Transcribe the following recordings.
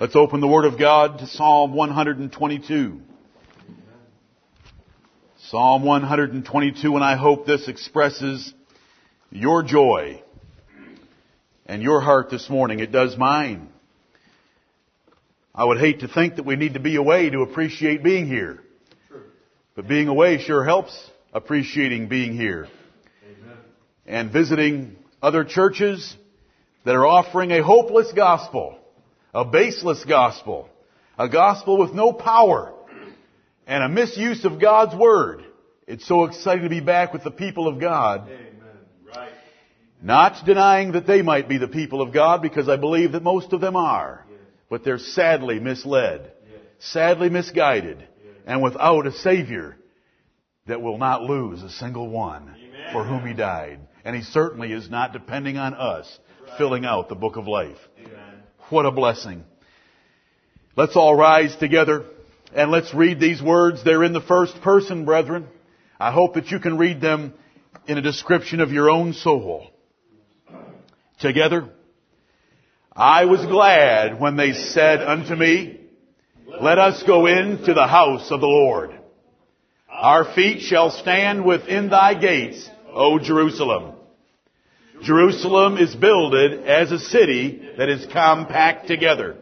Let's open the Word of God to Psalm 122. Psalm 122, and I hope this expresses your joy and your heart this morning. It does mine. I would hate to think that we need to be away to appreciate being here. But being away sure helps appreciating being here. Amen. And visiting other churches that are offering a hopeless gospel, a baseless gospel, a gospel with no power, and a misuse of God's Word. It's so exciting to be back with the people of God. Right. Not denying that they might be the people of God because I believe that most of them are. Yes. But they're sadly misled, yes. sadly misguided, yes. and without a Savior that will not lose a single one Amen. for whom He died. And He certainly is not depending on us right. filling out the book of life. Amen. What a blessing. Let's all rise together and let's read these words. They're in the first person, brethren. I hope that you can read them in a description of your own soul. Together. I was glad when they said unto me, let us go into the house of the Lord. Our feet shall stand within thy gates, O Jerusalem. Jerusalem is builded as a city that is compact together,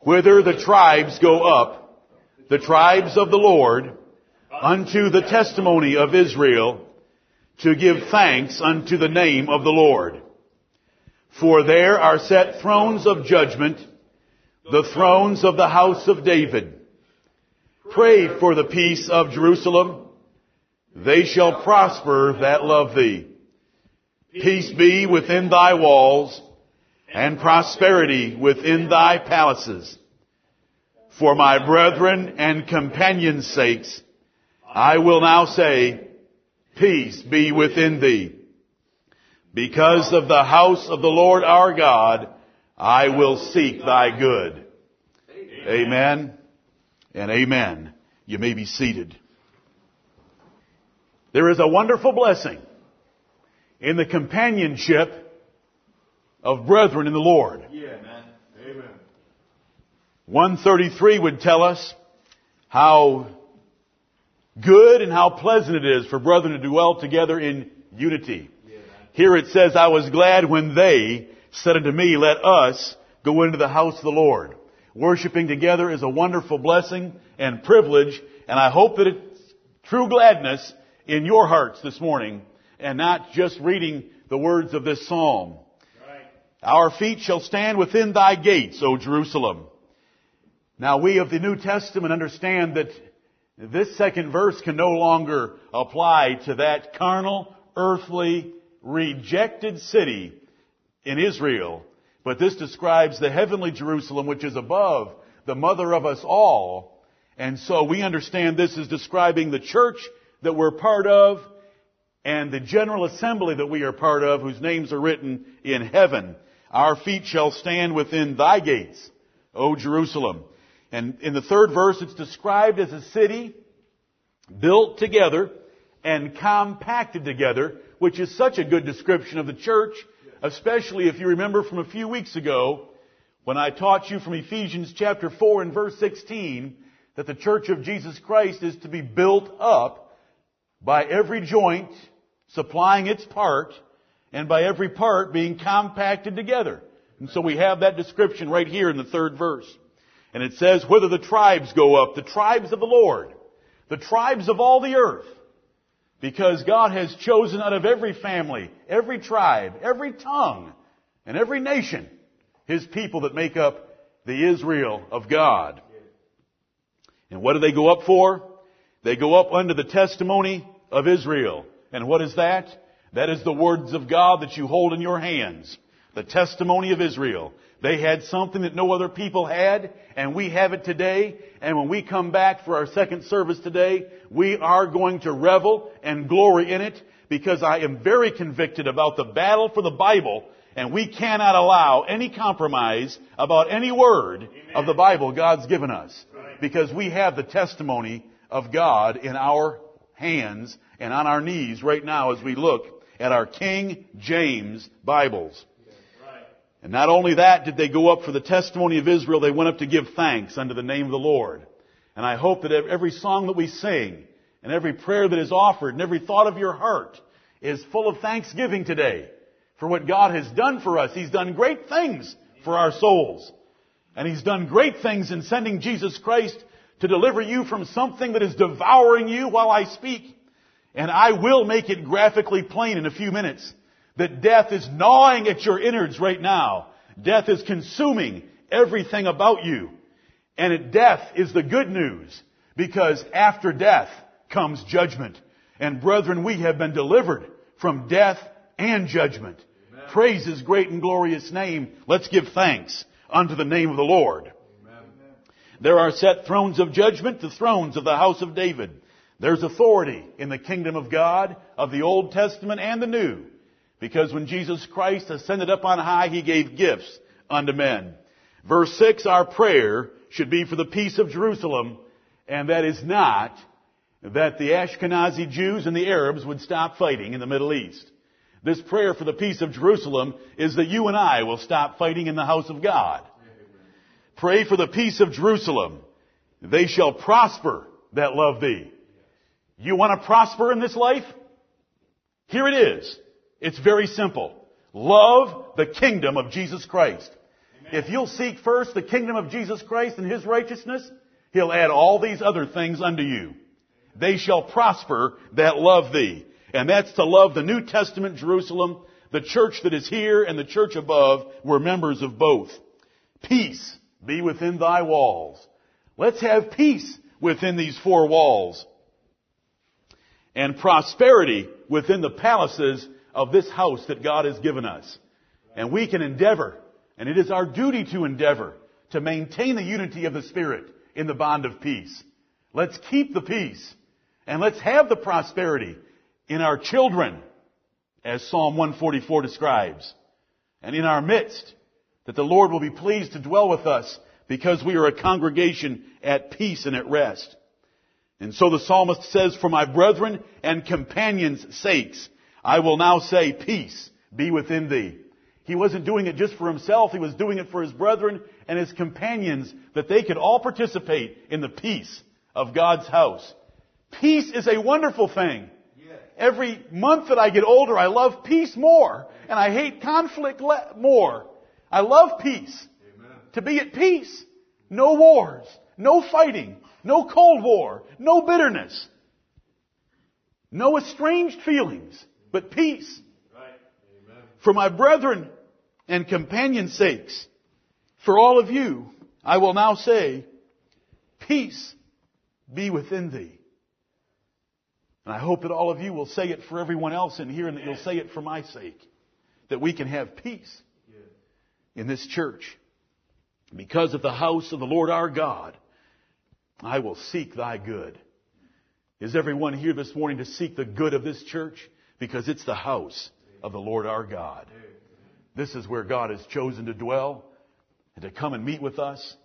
whither the tribes go up, the tribes of the Lord, unto the testimony of Israel, to give thanks unto the name of the Lord. For there are set thrones of judgment, the thrones of the house of David. Pray for the peace of Jerusalem. They shall prosper that love thee. Peace be within thy walls and prosperity within thy palaces. For my brethren and companions' sakes, I will now say, peace be within thee. Because of the house of the Lord our God, I will seek thy good. Amen and amen. You may be seated. There is a wonderful blessing in the companionship of brethren in the Lord. Yeah, man. Amen. 133 would tell us how good and how pleasant it is for brethren to dwell together in unity. Yeah, Here it says, I was glad when they said unto me, let us go into the house of the Lord. Worshipping together is a wonderful blessing and privilege, and I hope that it's true gladness in your hearts this morning and not just reading the words of this psalm. Right. Our feet shall stand within thy gates, O Jerusalem. Now we of the New Testament understand that this second verse can no longer apply to that carnal, earthly, rejected city in Israel, but this describes the heavenly Jerusalem which is above, the mother of us all. And so we understand this is describing the church that we're part of and the general assembly that we are part of, whose names are written in heaven. Our feet shall stand within thy gates, O Jerusalem. And in the third verse, it's described as a city built together and compacted together, which is such a good description of the church, especially if you remember from a few weeks ago when I taught you from Ephesians chapter 4 and verse 16 that the church of Jesus Christ is to be built up by every joint supplying its part and by every part being compacted together. And so we have that description right here in the third verse. And it says, whether the tribes go up, the tribes of the Lord, the tribes of all the earth, because God has chosen out of every family, every tribe, every tongue, and every nation, His people that make up the Israel of God. And what do they go up for? They go up under the testimony of Israel. And what is that? That is the words of God that you hold in your hands. The testimony of Israel. They had something that no other people had, and we have it today. And when we come back for our second service today, we are going to revel and glory in it because I am very convicted about the battle for the Bible and we cannot allow any compromise about any word Amen. of the Bible God's given us. Because we have the testimony of God in our hands and on our knees right now as we look at our King James Bibles. And not only that did they go up for the testimony of Israel, they went up to give thanks unto the name of the Lord. And I hope that every song that we sing, and every prayer that is offered, and every thought of your heart is full of thanksgiving today for what God has done for us. He's done great things for our souls. And He's done great things in sending Jesus Christ to deliver you from something that is devouring you while I speak. And I will make it graphically plain in a few minutes that death is gnawing at your innards right now. Death is consuming everything about you. And death is the good news because after death comes judgment. And brethren, we have been delivered from death and judgment. Amen. Praise His great and glorious name. Let's give thanks unto the name of the Lord. There are set thrones of judgment, the thrones of the house of David. There's authority in the kingdom of God, of the Old Testament and the New. Because when Jesus Christ ascended up on high, He gave gifts unto men. Verse 6, our prayer should be for the peace of Jerusalem, and that is not that the Ashkenazi Jews and the Arabs would stop fighting in the Middle East. This prayer for the peace of Jerusalem is that you and I will stop fighting in the house of God. Pray for the peace of Jerusalem. They shall prosper that love thee. You want to prosper in this life? Here it is. It's very simple. Love the kingdom of Jesus Christ. Amen. If you'll seek first the kingdom of Jesus Christ and His righteousness, He'll add all these other things unto you. They shall prosper that love thee. And that's to love the New Testament Jerusalem, the church that is here and the church above. We're members of both. Peace be within thy walls. Let's have peace within these four walls. And prosperity within the palaces of this house that God has given us. And we can endeavor, and it is our duty to endeavor, to maintain the unity of the Spirit in the bond of peace. Let's keep the peace. And let's have the prosperity in our children, as Psalm 144 describes, and in our midst, that the Lord will be pleased to dwell with us because we are a congregation at peace and at rest. And so the psalmist says, for my brethren and companions' sakes, I will now say, peace be within thee. He wasn't doing it just for himself, he was doing it for his brethren and his companions that they could all participate in the peace of God's house. Peace is a wonderful thing. Every month that I get older, I love peace more, and I hate conflict le- more. I love peace. Amen. To be at peace. No wars, no fighting, no Cold War, no bitterness, no estranged feelings, but peace. Right. For my brethren and companions' sakes, for all of you, I will now say, peace be within thee. And I hope that all of you will say it for everyone else in here and that you'll say it for my sake. That we can have peace in this church. Because of the house of the Lord our God, I will seek thy good. Is everyone here this morning to seek the good of this church? Because it's the house of the Lord our God. This is where God has chosen to dwell and to come and meet with us.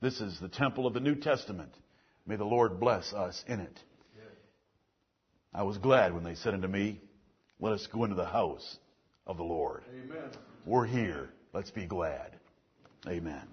This is the temple of the New Testament. May the Lord bless us in it. I was glad when they said unto me, Let us go into the house of the Lord. Amen. We're here. Let's be glad. Amen.